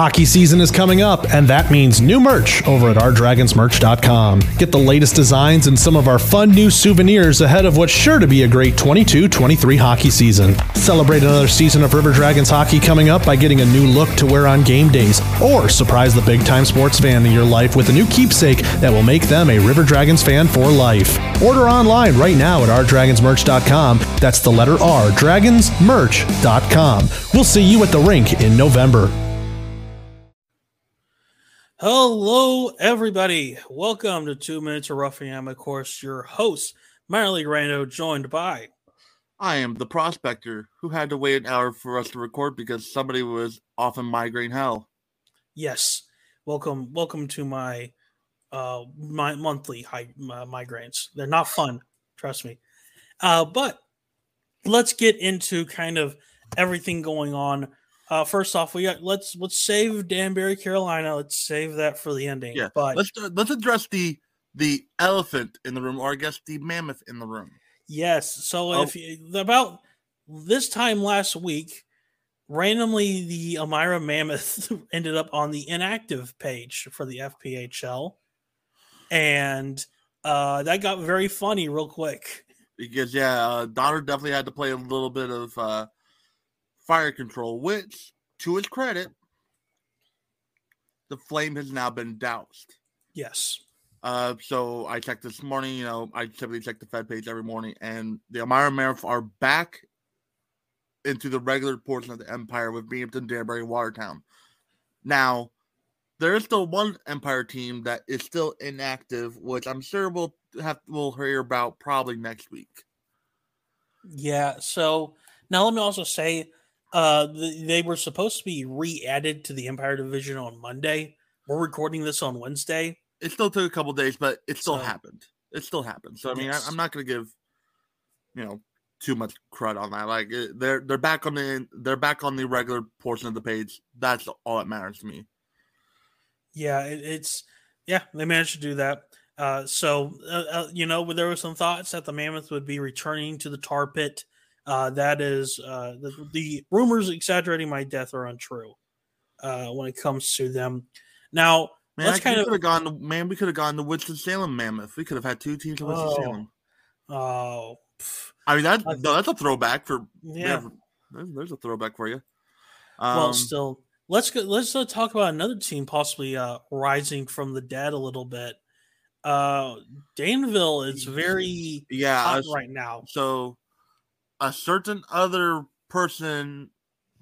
Hockey season is coming up, and that means new merch over at ourdragonsmerch.com. Get the latest designs and some of our fun new souvenirs ahead of what's sure to be a great 22 23 hockey season. Celebrate another season of River Dragons hockey coming up by getting a new look to wear on game days, or surprise the big time sports fan in your life with a new keepsake that will make them a River Dragons fan for life. Order online right now at ourdragonsmerch.com. That's the letter R, dragonsmerch.com. We'll see you at the rink in November. Hello, everybody. Welcome to Two Minutes of Roughing. I'm, of course, your host, Minor League Rando, joined by. I am the prospector who had to wait an hour for us to record because somebody was off in migraine hell. Yes, welcome, welcome to my uh my monthly high uh, migraines. They're not fun, trust me. Uh, but let's get into kind of everything going on uh, first off, we got let's let's save Danbury, Carolina. Let's save that for the ending. Yeah, but let's uh, let's address the the elephant in the room, or I guess the mammoth in the room. Yes. So oh. if you, about this time last week, randomly the Elmira Mammoth ended up on the inactive page for the FPHL, and uh, that got very funny real quick. Because yeah, uh, Donner definitely had to play a little bit of. Uh, fire control, which, to his credit, the flame has now been doused. Yes. Uh, so I checked this morning. You know, I typically check the Fed page every morning, and the Elmira Mammoth are back into the regular portion of the Empire with Binghamton, Danbury, and Watertown. Now, there is still one Empire team that is still inactive, which I'm sure we'll have we'll hear about probably next week. Yeah. So now let me also say uh, they were supposed to be re-added to the Empire Division on Monday. We're recording this on Wednesday. It still took a couple days, but it still so, happened. It still happened. So I mean, yes. I, am not going to give, you know, too much credit on that. Like they're they're back on the they're back on the regular portion of the page. That's all that matters to me. Yeah, it, it's yeah they managed to do that. Uh, so uh, uh, you know, there were some thoughts that the mammoth would be returning to the tar pit uh, that is uh, the, the, rumors exaggerating my death are untrue uh, when it comes to them. Now, man, let's kind of have gone. To, man, we could have gone to Winston Salem Mammoth. We could have had two teams in Winston Salem. Oh, oh I mean that no, that's a throwback for yeah. There's, there's, a throwback for you. Um, well, still, let's go. Let's uh, talk about another team possibly uh, rising from the dead a little bit. Uh, Danville is very yeah hot right now. So a certain other person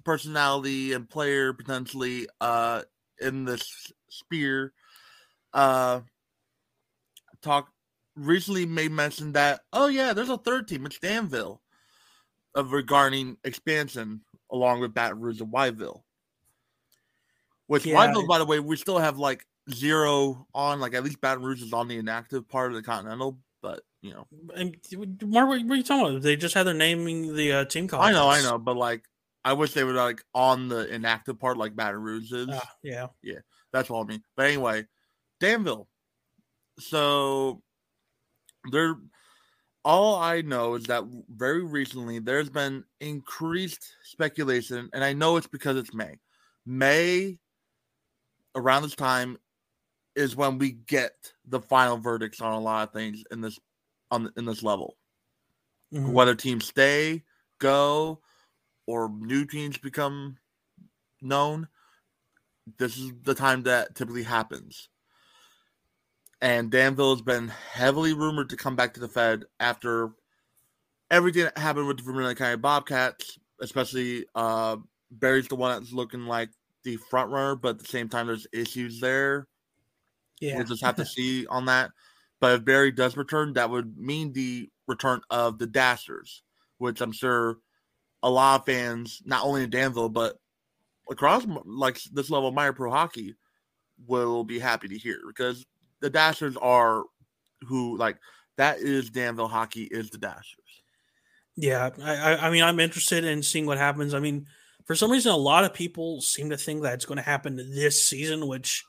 personality and player potentially uh in this sphere uh talk recently made mention that oh yeah there's a third team it's danville of regarding expansion along with baton rouge and wyville which yeah, Whiteville, by the way, we still have like zero on, like at least Baton Rouge is on the inactive part of the Continental, but you know. And Mark, what are you talking about? They just had their naming the uh, team I know, I know, but like, I wish they were like on the inactive part, like Baton Rouge is. Uh, yeah, yeah, that's all I mean. But anyway, Danville. So there, all I know is that very recently there's been increased speculation, and I know it's because it's May. May around this time is when we get the final verdicts on a lot of things in this on in this level. Mm-hmm. Whether teams stay, go, or new teams become known, this is the time that typically happens. And Danville has been heavily rumored to come back to the Fed after everything that happened with the Vermilion County Bobcats, especially uh, Barry's the one that's looking like the front runner, but at the same time, there's issues there. Yeah. We'll just have to see on that. But if Barry does return, that would mean the return of the Dashers, which I'm sure a lot of fans, not only in Danville, but across like this level of minor pro hockey, will be happy to hear because the Dashers are who like that is Danville hockey is the Dashers. Yeah, I, I mean, I'm interested in seeing what happens. I mean, for some reason, a lot of people seem to think that it's going to happen this season, which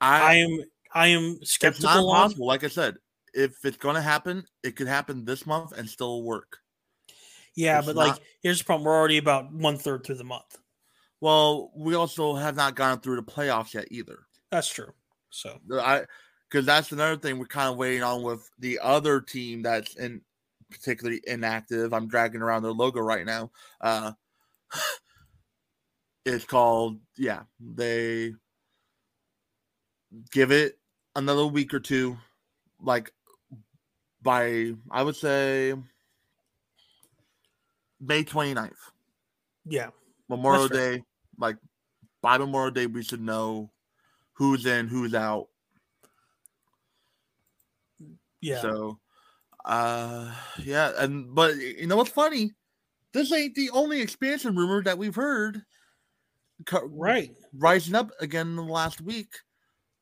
I am I am skeptical. It's not possible. Like I said, if it's going to happen, it could happen this month and still work. Yeah, it's but not... like here's the problem: we're already about one third through the month. Well, we also have not gone through the playoffs yet either. That's true. So I because that's another thing we're kind of waiting on with the other team that's in particularly inactive. I'm dragging around their logo right now. Uh it's called yeah, they give it another week or two like by I would say May 29th. Yeah. Memorial Day, like by Memorial Day, we should know who's in, who's out. Yeah. So, uh, yeah, and but you know what's funny? This ain't the only expansion rumor that we've heard. Right, rising up again in the last week.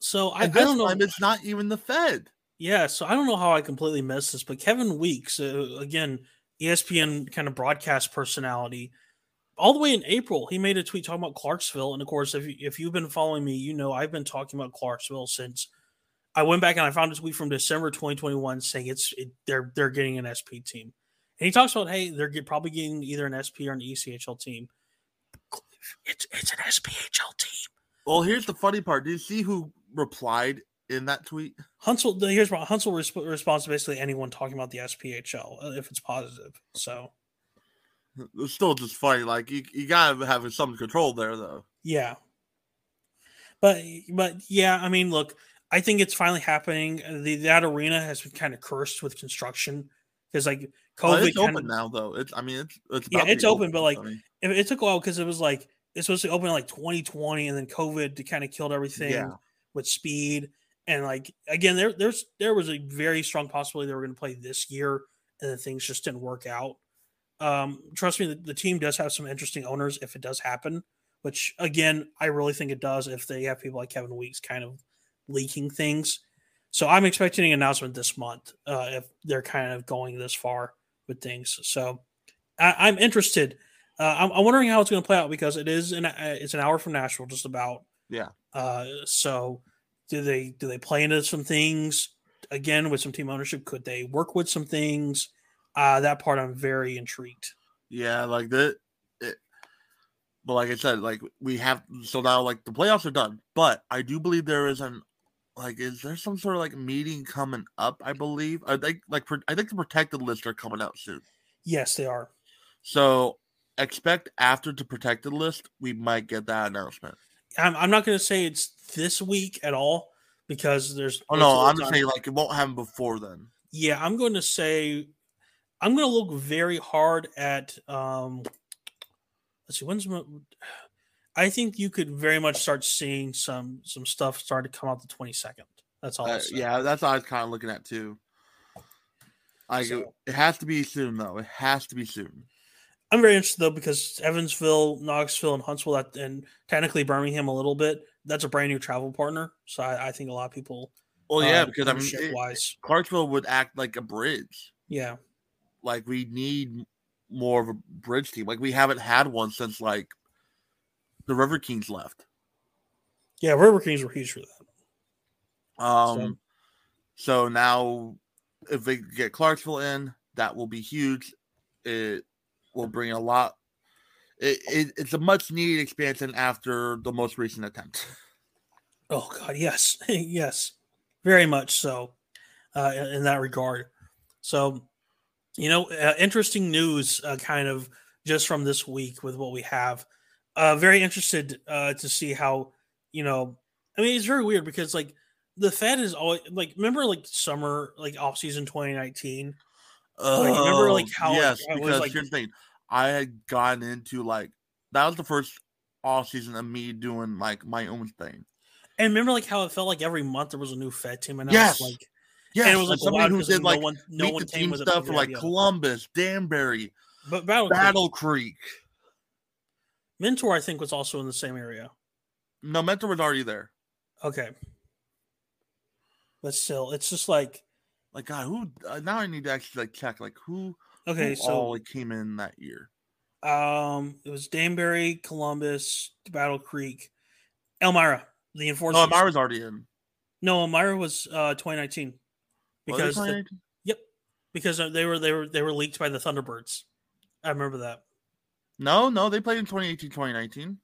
So I, I don't know. It's not even the Fed. Yeah, so I don't know how I completely missed this, but Kevin Weekes, uh, again, ESPN kind of broadcast personality, all the way in April, he made a tweet talking about Clarksville. And of course, if, you, if you've been following me, you know I've been talking about Clarksville since I went back and I found a tweet from December 2021 saying it's it, they're they're getting an SP team. And he talks about hey, they're get, probably getting either an SP or an ECHL team. It's it's an SPHL team. Well, here's the funny part. Did you see who replied in that tweet? Huntsville. Here's what Huntsville resp- responds to basically anyone talking about the SPHL uh, if it's positive. So it's still just funny. Like you, you gotta have some control there, though. Yeah, but but yeah, I mean, look, I think it's finally happening. The that arena has been kind of cursed with construction because like COVID. Oh, it's open of, now, though. It's I mean, it's it's yeah, it's open, open, but like I mean. it, it, took a while because it was like it's supposed to open in like 2020, and then COVID to kind of killed everything yeah. With speed. And like again, there there's there was a very strong possibility they were going to play this year, and then things just didn't work out. Um, trust me, the, the team does have some interesting owners if it does happen. Which again, I really think it does if they have people like Kevin Weekes kind of leaking things. So I'm expecting an announcement this month uh, if they're kind of going this far with things. So I, am interested. Uh, I'm, I'm, wondering how it's going to play out because it is an uh, it's an hour from Nashville, just about. Yeah. Uh, so do they do they play into some things again with some team ownership? Could they work with some things? Uh, that part I'm very intrigued. Yeah, like that. It, but like I said, like we have so now like the playoffs are done, but I do believe there is an like is there some sort of like meeting coming up? I believe I think like I think the protected lists are coming out soon. Yes, they are. So expect after the protected list, we might get that announcement. I'm, I'm not going to say it's this week at all because there's. Oh no, I'm just saying like it won't happen before then. Yeah, I'm going to say I'm going to look very hard at. um Let's see, when's I think you could very much start seeing some some stuff start to come out the 22nd. That's all. Uh, yeah, that's all I was kind of looking at too. I so, it has to be soon though. It has to be soon. I'm very interested though because Evansville, Knoxville, and Huntsville, that, and technically Birmingham a little bit. That's a brand new travel partner, so I, I think a lot of people. Well, yeah, uh, because I mean, it, wise, Clarksville would act like a bridge. Yeah, like we need more of a bridge team. Like we haven't had one since like the River Kings left. Yeah, River Kings were huge for that. Um, so, so now if they get Clarksville in, that will be huge. It will bring a lot. It, it, it's a much needed expansion after the most recent attempt. Oh God, yes, yes, very much so. Uh, in, in that regard, so you know, uh, interesting news, uh, kind of just from this week with what we have. Uh, very interested uh, to see how you know. I mean, it's very weird because like the Fed is always like remember like summer like off season 2019. Oh, like, remember like how yes, like, because was, like, here's the thing. I had gotten into like that was the first off season of me doing like my own thing. And remember like how it felt like every month there was a new Fed team announced. Yes. Like yeah, and it was like somebody who did like no one, no one the team stuff for like idea. Columbus, Danbury, but Battle, Battle Creek. Creek. Mentor, I think, was also in the same area. No, Mentor was already there. Okay, but still, it's just like, like God, who? Uh, now I need to actually like check, like who. Okay, who so all came in that year. Um, it was Danbury, Columbus, Battle Creek, Elmira. The enforcement. No, Elmira's already in. No, Elmira was uh 2019 because the, yep, because uh, they were they were they were leaked by the Thunderbirds. I remember that. No, no, they played in 2018, 2019.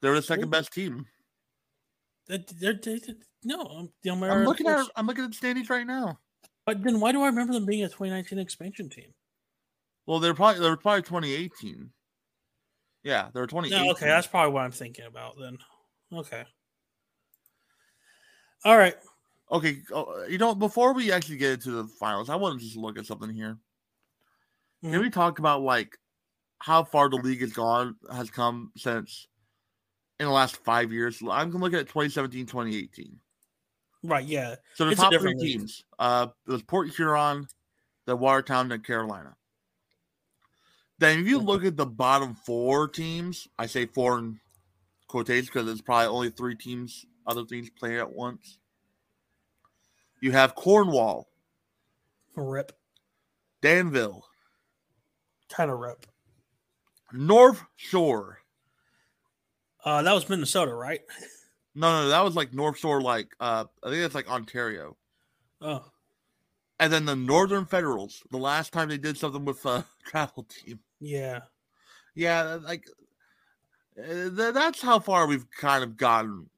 They're the second Ooh. best team. They're, they're, they no, the I'm Elmira looking at Force- I'm looking at the standings right now. But then why do I remember them being a 2019 expansion team? Well, they're probably they're probably 2018. Yeah, they're 2018. No, okay, that's probably what I'm thinking about then. Okay. All right. okay. oh, You know, before we actually get into the finals, I want to just look at something here. Can Mhm. we talk about like how far the league has gone has come since in the last five years? I'm looking at 2017, 2018. Right, yeah. So the It's top three league. teams, uh, it was Port Huron, the Watertown, and Carolina. Then if you look at the bottom four teams, I say four in quotations because it's probably only three teams, other teams playing at once. You have Cornwall, Rip. Danville, Kind of rip. North Shore. Uh, that was Minnesota, right? No, no, that was like North Shore, like uh, I think it's like Ontario. Oh, And then the Northern Federals, the last time they did something with a travel team. yeah. Yeah, like uh, th- that's how far we've kind of gotten.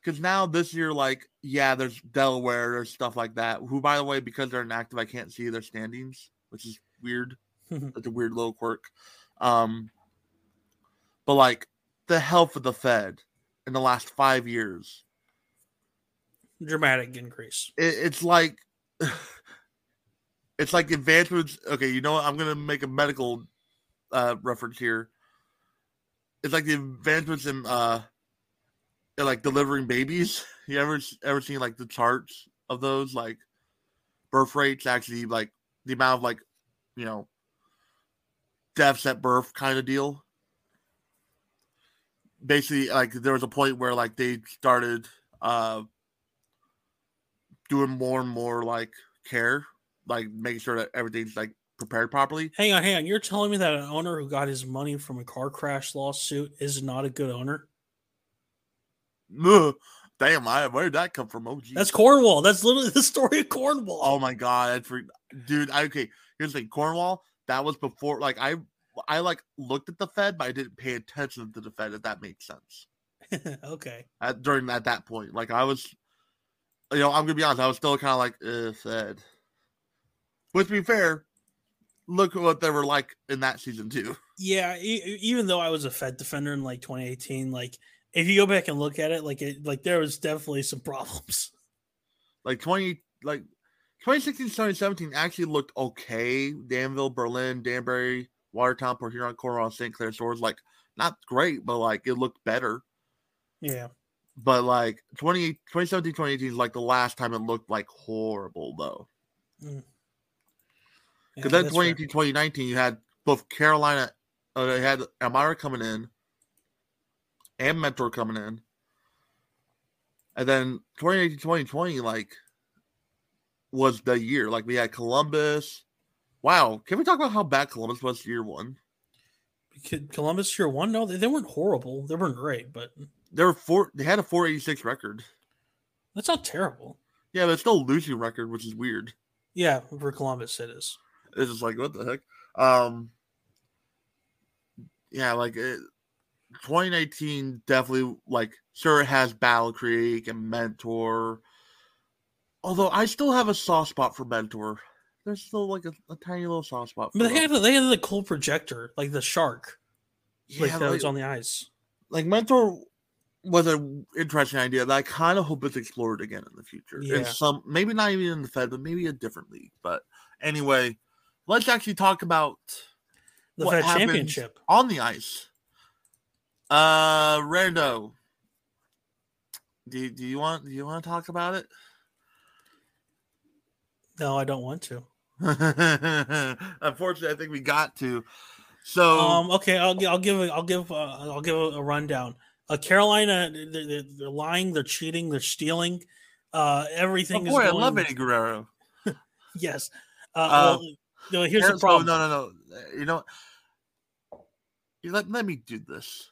Because now this year, like, yeah, there's Delaware, there's stuff like that. Who, by the way, because they're inactive, I can't see their standings, which is weird. It's a weird little quirk. Um, but like the health of the Fed in the last five years, Dramatic increase. it, it's like it's like advancements. Okay, you know what? I'm gonna make a medical uh, reference here. It's like the advancements in uh, in like delivering babies. You ever ever seen like the charts of those like birth rates? Actually, like the amount of like you know deaths at birth kind of deal. Basically, like there was a point where like they started uh doing more and more like care, like making sure that everything's like prepared properly. Hang on, hang on. You're telling me that an owner who got his money from a car crash lawsuit is not a good owner? Ugh, Damn, I where did that come from? Oh, geez. That's Cornwall. That's literally the story of Cornwall. Oh my god, that's for dude. I, okay, here's the thing. Cornwall. That was before. Like I, I like looked at the Fed, but I didn't pay attention to the Fed. If that makes sense. okay. At during at that point, like I was, you know, I'm gonna be honest. I was still kind of like uh, Fed. But to be fair, look at what they were like in that season too. Yeah, e- even though I was a Fed defender in like 2018, like if you go back and look at it, like it, like there was definitely some problems. like 20 like 2016 2017 actually looked okay danville berlin danbury watertown port huron cornwall st clair shores like not great but like it looked better. Yeah. but like 20 2017 2018 is like the last time it looked like horrible though. Yeah, because then that's fair. 2018 2019 you had both carolina uh, they had elmira coming in and mentor coming in. And then 2018 2020 like was the year. Like we had columbus wow can we talk about how bad columbus was year one Could Columbus year one? No, they, they weren't horrible. They weren't great, but they were four they had a 486 record that's not terrible. yeah but it's still a losing record which is weird Yeah, for Columbus it is. it's just like what the heck um yeah like it, 2019 definitely like sure it has battle creek and mentor although i still have a soft spot for mentor there's still like a, a tiny little soft spot But they them. had they had the cool projector, like the shark, like yeah, that like, was on the ice. like mentor was an interesting idea that i kind of hope it's explored again in the future in Yeah. some maybe not even in the fed but maybe a different league but anyway let's actually talk about The what Fed championship. on the ice. Uh, Rando, do do you want do you want to talk about it? No, I don't want to. Unfortunately, I think we got to. So Um. Okay. I'll I'll give a, I'll give uh, I'll give a, a rundown. Uh, Carolina, they're, they're, lying, they're cheating, they're stealing. Uh, oh everything boy, is I love Eddie Guerrero. Yes. Uh, Uh, no, here's Car- the so, problem. no, no, no. You know, you let let me do this.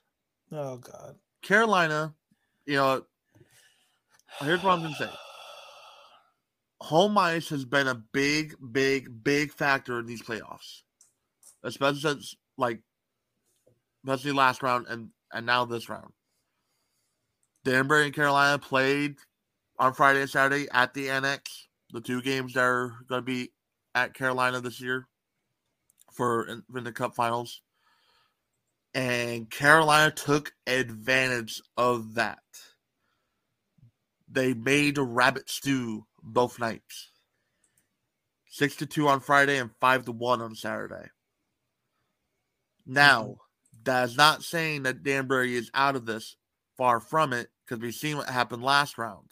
Oh God. Carolina, you know, here's what I'm gonna say. Home ice has been a big, big, big factor in these playoffs, especially since like, especially last round and and now this round. Danbury and Carolina played on Friday and Saturday at the Annex, the two games that are going to be at Carolina this year for in, in the Cup Finals. And Carolina took advantage of that. They made a rabbit stew both nights. Six to two on Friday and five to one on Saturday. Now, mm-hmm. that is not saying that Danbury is out of this. Far from it, because we've seen what happened last round.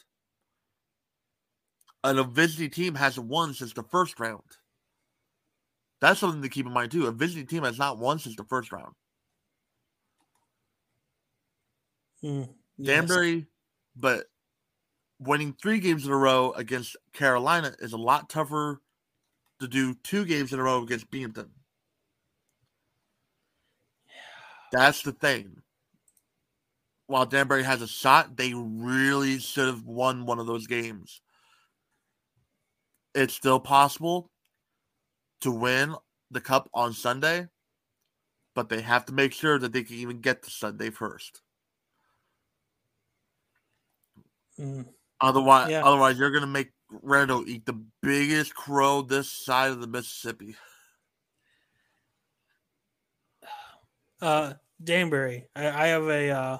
And a visiting team hasn't won since the first round. That's something to keep in mind too. A visiting team has not won since the first round. Mm, yes. Danbury, but winning three games in a row against Carolina is a lot tougher to do two games in a row against Binghamton. That's the thing. While Danbury has a shot, they really should have won one of those games. It's still possible to win the cup on Sunday, but they have to make sure that they can even get to Sunday first. Mm. Otherwise, yeah. otherwise you're gonna make Rando eat the biggest crow this side of the Mississippi. Uh, Danbury, I, I have a. Uh,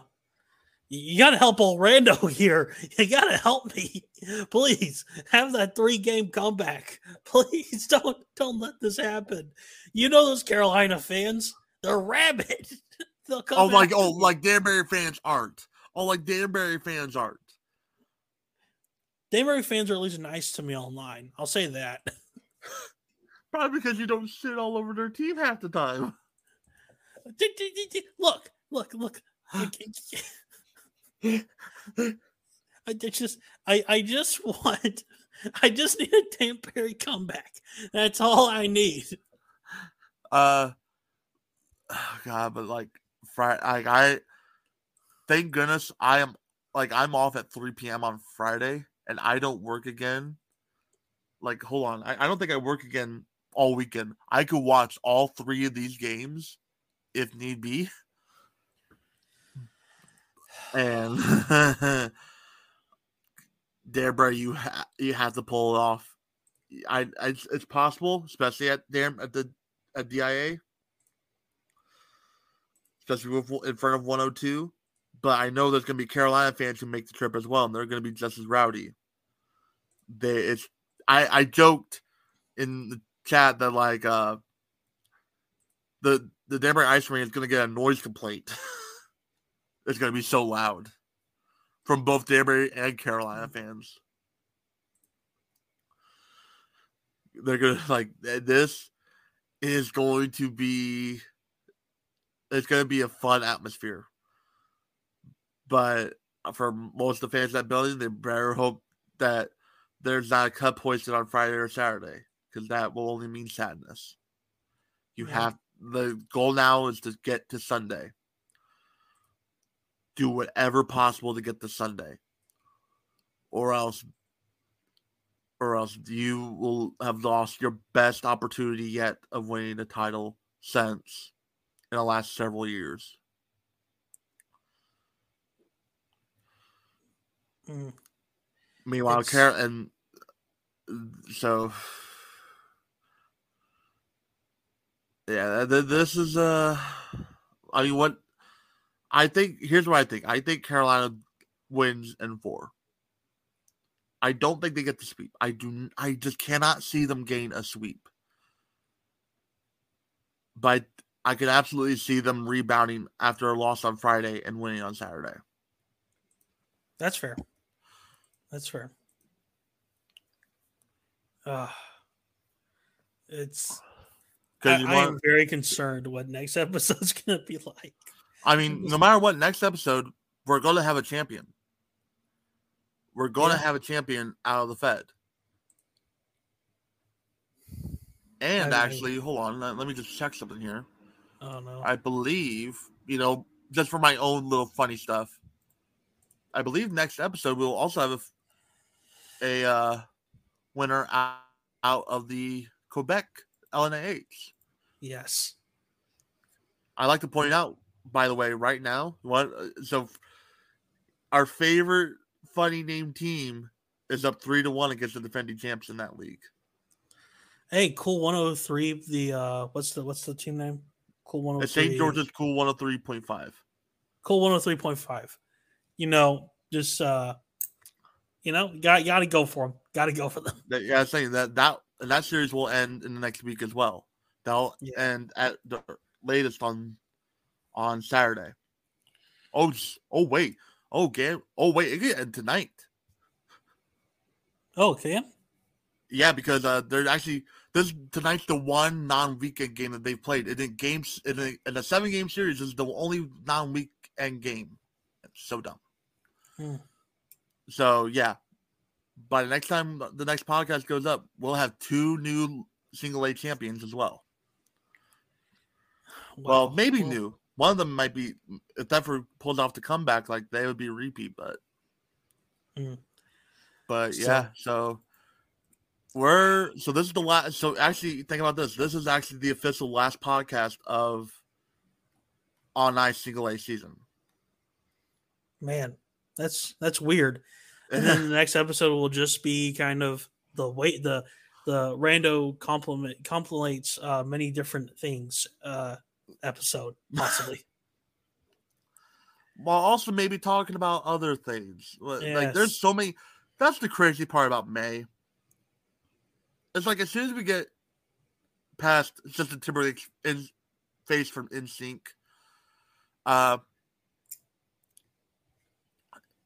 you got to help old Rando here. You got to help me, please. Have that three game comeback, please. Don't don't let this happen. You know those Carolina fans? They're rabid. They'll come. Oh, like oh, like Danbury fans aren't. Oh, like Danbury fans aren't. Danbury fans are at least nice to me online. I'll say that. Probably because you don't shit all over their team half the time. Look, look, look. I just, I, I just want, I just need a Danbury comeback. That's all I need. Uh, oh God, but like Friday, like I, thank goodness I am like I'm off at 3 p.m. on Friday and I don't work again, like hold on, I, I don't think I work again all weekend. I could watch all three of these games if need be. And Danbury, you ha- you have to pull it off. I, I it's possible, especially at damn at the at DIA, especially with, in front of 102 but I know there's going to be Carolina fans who make the trip as well, and they're going to be just as rowdy. They, it's I I joked in the chat that like uh the the Danbury Ice Ring is going to get a noise complaint. it's going to be so loud from both Danbury and Carolina fans. They're going to like this is going to be it's going to be a fun atmosphere but for most of the fans of that building, they better hope that there's not a cup hoisted on Friday or Saturday because that will only mean sadness. You yeah. have the goal now is to get to Sunday. Do whatever possible to get to Sunday, or else, or else you will have lost your best opportunity yet of winning the title since in the last several years. Mm. Meanwhile, Carol and so yeah, this is uh, I mean, what I think here's what I think. I think Carolina wins in four. I don't think they get the sweep. I do. I just cannot see them gain a sweep. But I could absolutely see them rebounding after a loss on Friday and winning on Saturday. That's fair. That's fair. Uh, it's. I, want, I am very concerned what next episode's going to be like. I mean, no matter what, next episode, we're going to have a champion. We're going yeah. to have a champion out of the Fed. And I, actually, hold on, let, let me just check something here. Oh no! I believe you know, just for my own little funny stuff. I believe next episode we'll also have a uh, winner out, out of the Quebec LNAH. Yes. I like to point out by the way, right now, what so our favorite funny name team is up three to one against the defending champs in that league. Hey, cool 103. The uh, what's the what's the team name? Cool 103. It's St. George's Cool 103.5. Cool 103.5. You know, just uh, you know, got got to go for them. Got to go for them. Yeah, I'm saying that that and that series will end in the next week as well. They'll Yeah. end at the latest on on Saturday. Oh, oh wait, oh game, oh wait, it could end tonight. Oh, okay. Yeah, because uh, they're actually this tonight's the one non-weekend game that they've played. And in games in a, in a seven-game series is the only non-weekend game. It's so dumb. Hmm. So yeah, by the next time the next podcast goes up, we'll have two new single A champions as well. Well, maybe well, new. One of them might be if Danbury pulled off the comeback, like they would be a repeat, but Mm. but So- yeah, so we're so this is the last so actually think about this. This is actually the official last podcast of on ice single A season. Man, that's that's weird. And then the next episode will just be kind of the wait the the rando compliment compliments uh many different things uh episode possibly. While also maybe talking about other things. Like Yes. there's so many that's the crazy part about May. It's like as soon as we get past Justin Timberlake's in face from NSYNC, uh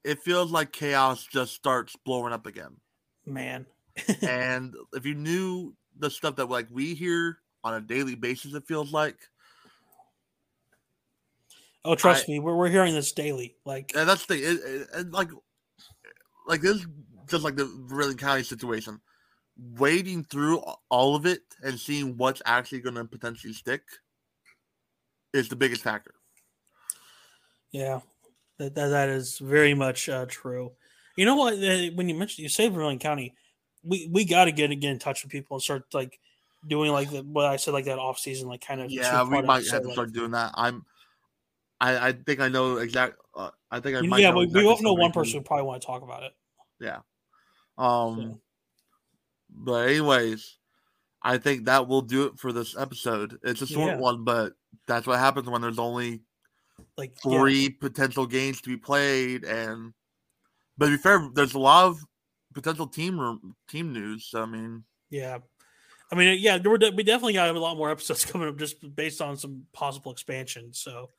it feels like chaos just starts blowing up again. Man. and if you knew the stuff that like we hear on a daily basis, it feels like Oh, trust I- me, we're we're hearing this daily. Like and that's the thing, it, it, and like like this, is just like the Vermilion County situation. Wading through all of it and seeing what's actually going to potentially stick is the biggest factor. Yeah, that that, that is very much uh, true. You know what? uh, When you mentioned you say Vermilion County, we we got to get get in touch with people and start like doing like the, what I said like that off season like kind of Yeah, we might have to start doing that. I'm, I, I think I know exact. Uh, I think I might. yeah, know we, we exactly both know one person who probably want to talk about it. Yeah. Um, So. but anyways, I think that will do it for this episode. It's a short Yeah. one, but that's what happens when there's only Like yeah, three potential games to be played. And but to be fair, there's a lot of potential team room, team news. So I mean, Yeah. I mean, yeah, there were de- we definitely got a lot more episodes coming up just based on some possible expansion. So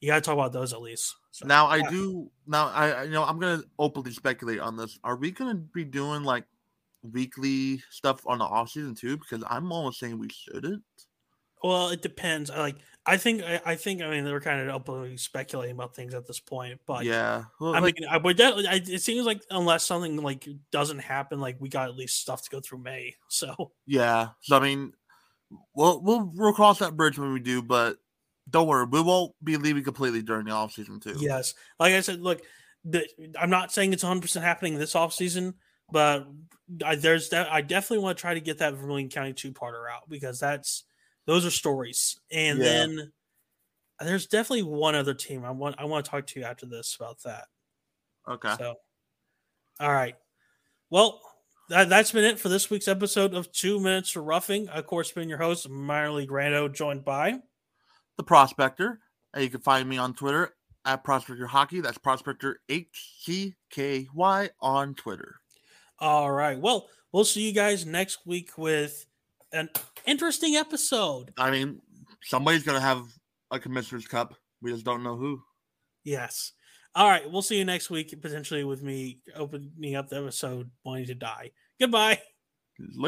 you got to talk about those at least. So, now I do. Now I, I you know I'm gonna openly speculate on this. Are we gonna be doing like weekly stuff on the off season too? Because I'm almost saying we shouldn't. Well, it depends. I like. I think. I, I think. I mean, they're kind of openly speculating about things at this point. But yeah, well, I like, mean, I would. Definitely, I, it seems like unless something like doesn't happen, like we got at least stuff to go through May. So Yeah. So I mean, we'll we'll we'll cross that bridge when we do, but don't worry, we won't be leaving completely during the off season too. yes, like I said, look, the, I'm not saying it's 100 percent happening this off season, but I, there's that. I definitely want to try to get that Vermilion County two parter out because that's those are stories. And Yeah. then there's definitely one other team I want. I want to talk to you after this about that. Okay. So, all right. Well, that, that's been it for this week's episode of Two Minutes for Roughing. Of course, been your host, Minor League Rando, joined by. The Prospector. And you can find me on Twitter at Prospector Hockey. That's Prospector H C K Y on Twitter. All right. Well, we'll see you guys next week with an interesting episode. I mean, somebody's gonna have a Commissioner's Cup. We just don't know who. Yes. All right. We'll see you next week, potentially with me opening up the episode wanting to die. Goodbye. Later.